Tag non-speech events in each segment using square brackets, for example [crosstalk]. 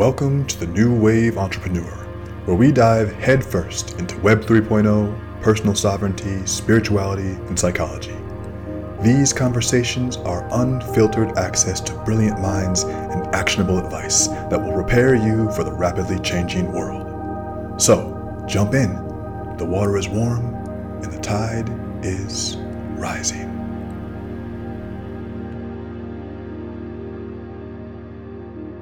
Welcome to the New Wave Entrepreneur, where we dive headfirst into Web 3.0, personal sovereignty, spirituality, and psychology. These conversations are unfiltered access to brilliant minds and actionable advice that will prepare you for the rapidly changing world. So, jump in. The water is warm and the tide is rising.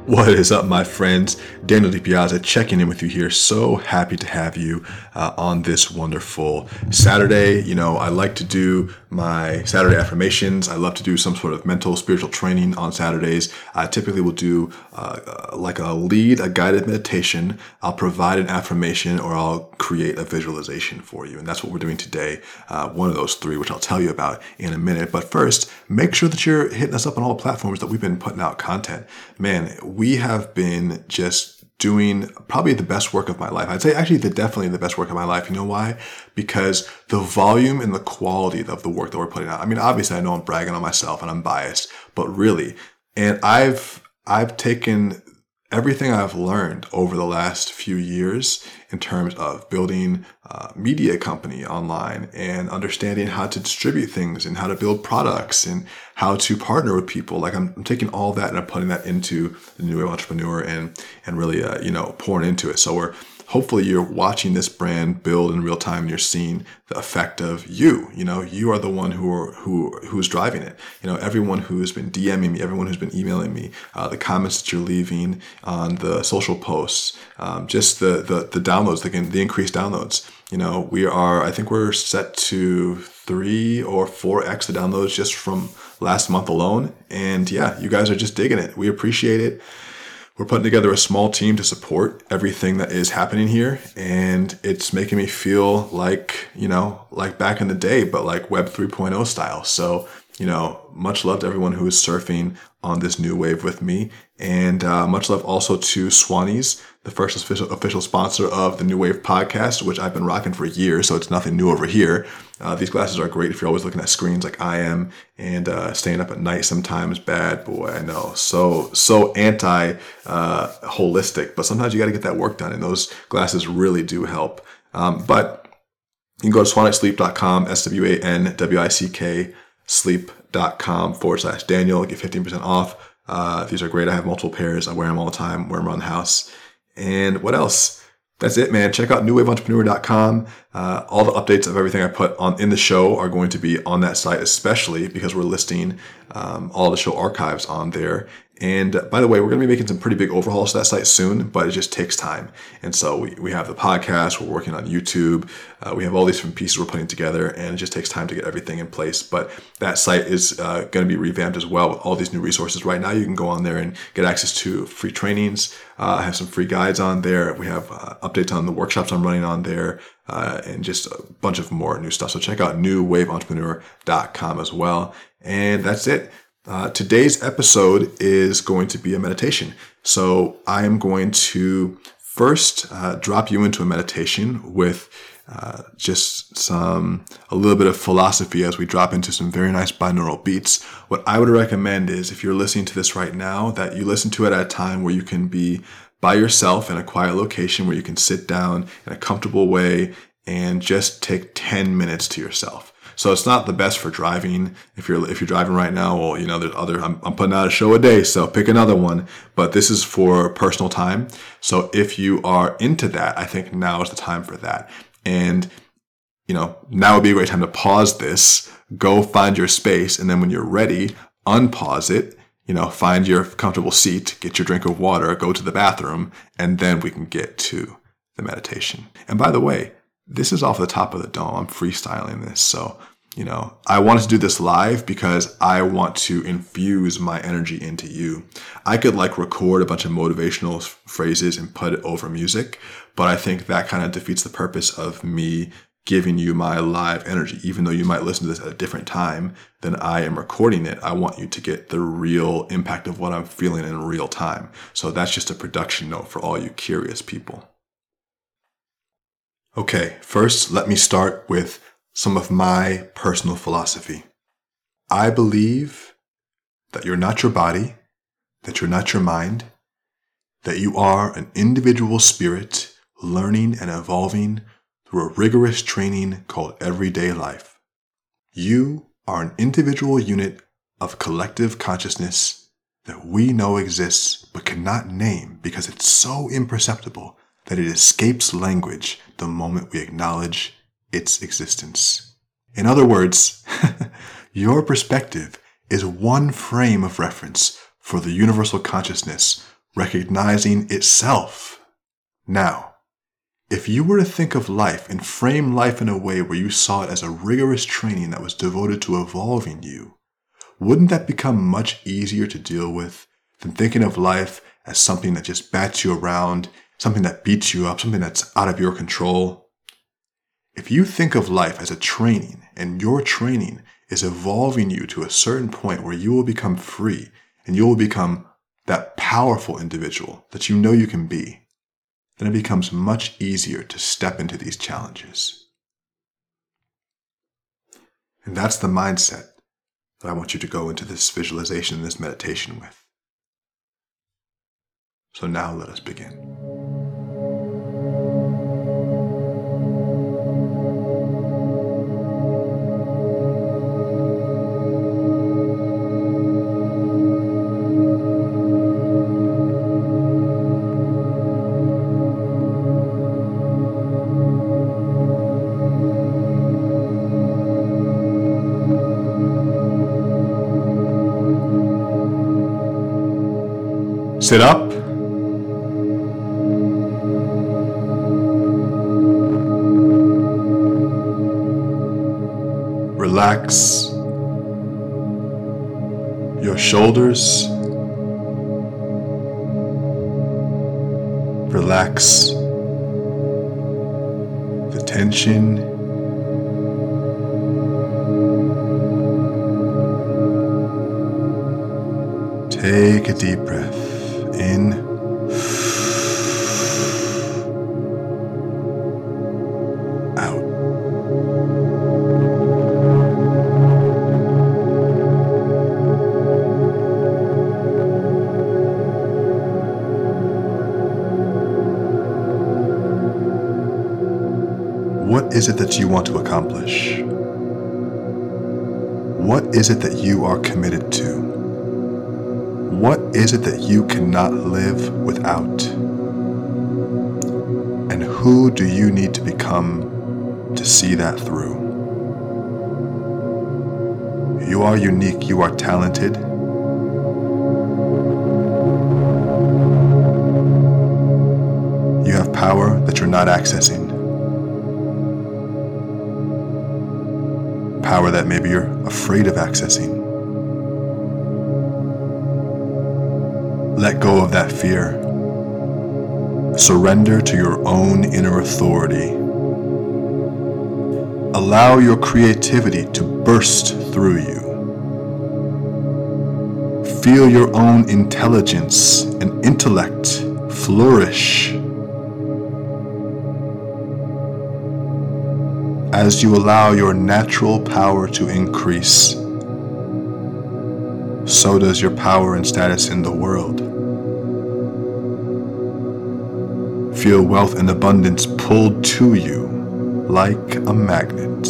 What is up, my friends? Daniel DiPiazza checking in with you here. So happy to have you uh, on this wonderful Saturday. You know, I like to do my Saturday affirmations. I love to do some sort of mental, spiritual training on Saturdays. I typically will do uh, like a lead, a guided meditation. I'll provide an affirmation or I'll create a visualization for you. And that's what we're doing today. Uh, one of those three, which I'll tell you about in a minute. But first, make sure that you're hitting us up on all the platforms that we've been putting out content. Man, we have been just doing probably the best work of my life. I'd say actually the definitely the best work of my life. You know why? Because the volume and the quality of the work that we're putting out. I mean, obviously I know I'm bragging on myself and I'm biased, but really, and I've I've taken everything I've learned over the last few years in terms of building a media company online and understanding how to distribute things and how to build products and how to partner with people. Like I'm, I'm taking all that and I'm putting that into the new wave entrepreneur and, and really, uh, you know, pouring into it. So we're, hopefully you're watching this brand build in real time and you're seeing the effect of you. You know, you are the one who are, who who's driving it. You know, everyone who's been DMing me, everyone who's been emailing me, uh, the comments that you're leaving on the social posts, um, just the the the downloads, the the increased downloads. You know, we are. I think we're set to three or four x the downloads just from last month alone. And yeah, you guys are just digging it. We appreciate it we're putting together a small team to support everything that is happening here and it's making me feel like you know like back in the day but like web 3.0 style. So you know much love to everyone who is surfing on this new wave with me and uh, much love also to swannies the first official, official sponsor of the new wave podcast which i've been rocking for years so it's nothing new over here uh, these glasses are great if you're always looking at screens like I am and uh, staying up at night sometimes. Bad boy, I know. So so anti uh, holistic, but sometimes you got to get that work done, and those glasses really do help. Um, but you can go to swanwicksleep.com, S W A N W I C K sleep.com forward slash Daniel, get 15% off. Uh, these are great. I have multiple pairs. I wear them all the time, wear them around the house. And what else? that's it, man. Check out newwaveentrepreneur.com. Uh, all the updates of everything I put on in the show are going to be on that site, especially because we're listing um, all the show archives on there. And uh, by the way, we're going to be making some pretty big overhauls to that site soon, but it just takes time. And so we, we have the podcast, we're working on YouTube, uh, we have all these different pieces we're putting together, and it just takes time to get everything in place. But that site is uh, going to be revamped as well with all these new resources. Right now, you can go on there and get access to free trainings. Uh, I have some free guides on there. We have uh, updates on the workshops I'm running on there. Uh, and just a bunch of more new stuff. So check out newwaveentrepreneur.com as well. And that's it. Uh, today's episode is going to be a meditation. So I am going to first uh, drop you into a meditation with uh, just some a little bit of philosophy as we drop into some very nice binaural beats. What I would recommend is if you're listening to this right now, that you listen to it at a time where you can be by yourself in a quiet location where you can sit down in a comfortable way and just take 10 minutes to yourself. So it's not the best for driving. If you're if you're driving right now, well, you know, there's other. I'm, I'm putting out a show a day, so pick another one. But this is for personal time. So if you are into that, I think now is the time for that. And you know, now would be a great time to pause this, go find your space, and then when you're ready, unpause it. You know, find your comfortable seat, get your drink of water, go to the bathroom, and then we can get to the meditation. And by the way, this is off the top of the dome. I'm freestyling this. So, you know, I wanted to do this live because I want to infuse my energy into you. I could like record a bunch of motivational phrases and put it over music, but I think that kind of defeats the purpose of me giving you my live energy. Even though you might listen to this at a different time than I am recording it, I want you to get the real impact of what I'm feeling in real time. So that's just a production note for all you curious people. Okay, first, let me start with some of my personal philosophy. I believe that you're not your body, that you're not your mind, that you are an individual spirit learning and evolving through a rigorous training called everyday life. You are an individual unit of collective consciousness that we know exists but cannot name because it's so imperceptible that it escapes language the moment we acknowledge its existence. In other words, [laughs] your perspective is one frame of reference for the universal consciousness recognizing itself. Now, if you were to think of life and frame life in a way where you saw it as a rigorous training that was devoted to evolving you, wouldn't that become much easier to deal with than thinking of life as something that just bats you around, something that beats you up, something that's out of your control? If you think of life as a training and your training is evolving you to a certain point where you will become free and you will become that powerful individual that you know you can be, then it becomes much easier to step into these challenges. And that's the mindset that I want you to go into this visualization, this meditation with. So now let us begin. Sit up. Relax your shoulders. Relax the tension Take a deep breath in. Out. What is it that you want to accomplish? What is it that you are committed to? What is it that you cannot live without? And who do you need to become to see that through? You are unique, you are talented. You have power that you're not accessing. Power that maybe you're afraid of accessing. Let go of that fear. Surrender to your own inner authority. Allow your creativity to burst through you. Feel your own intelligence and intellect flourish. As you allow your natural power to increase, so does your power and status in the world. Feel wealth and abundance pulled to you like a magnet.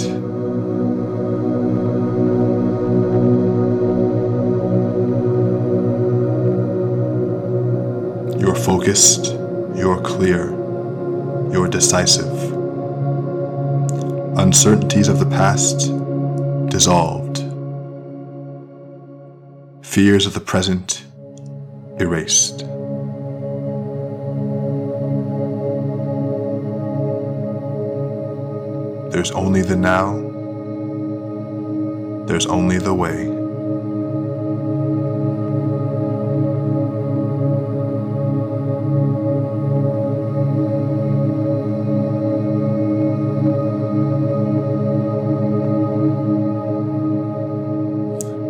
You're focused, you're clear, you're decisive. Uncertainties of the past dissolved. Fears of the present erased. There's only the now. There's only the way.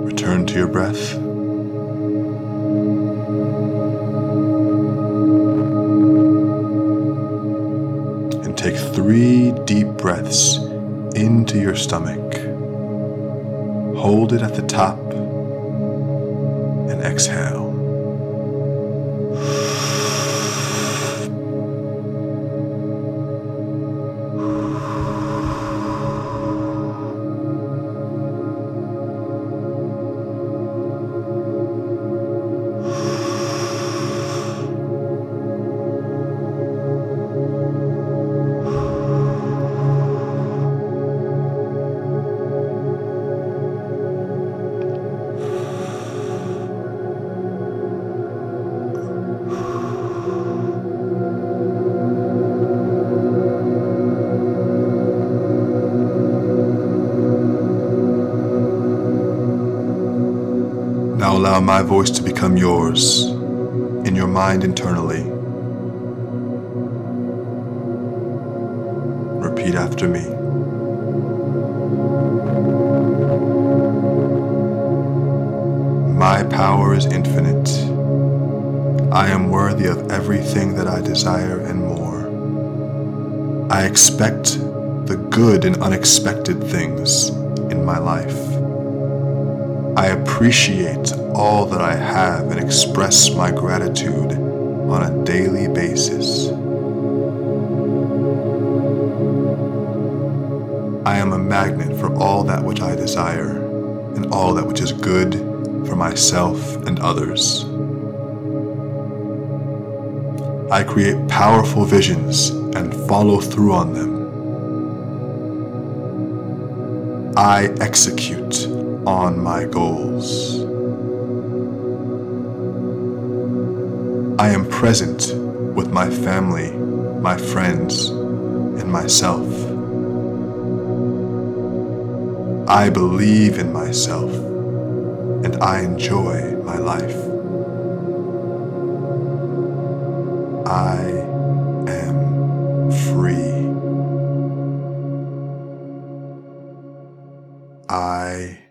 Return to your breath. Hold it at the top and exhale. Allow my voice to become yours in your mind internally. Repeat after me. My power is infinite. I am worthy of everything that I desire and more. I expect the good and unexpected things in my life. I appreciate all that I have and express my gratitude on a daily basis. I am a magnet for all that which I desire and all that which is good for myself and others. I create powerful visions and follow through on them. I execute on my goals. I am present with my family, my friends, and myself. I believe in myself and I enjoy my life. I am free. I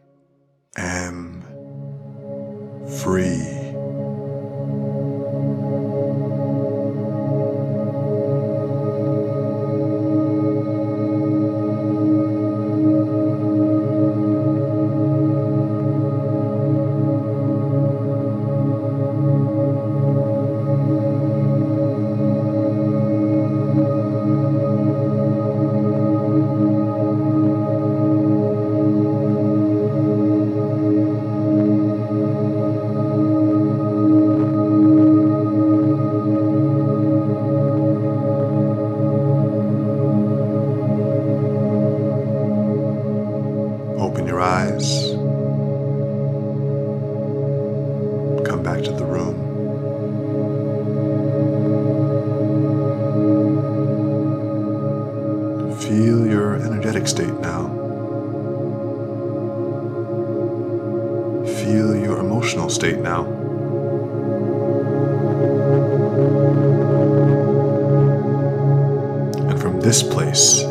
this place,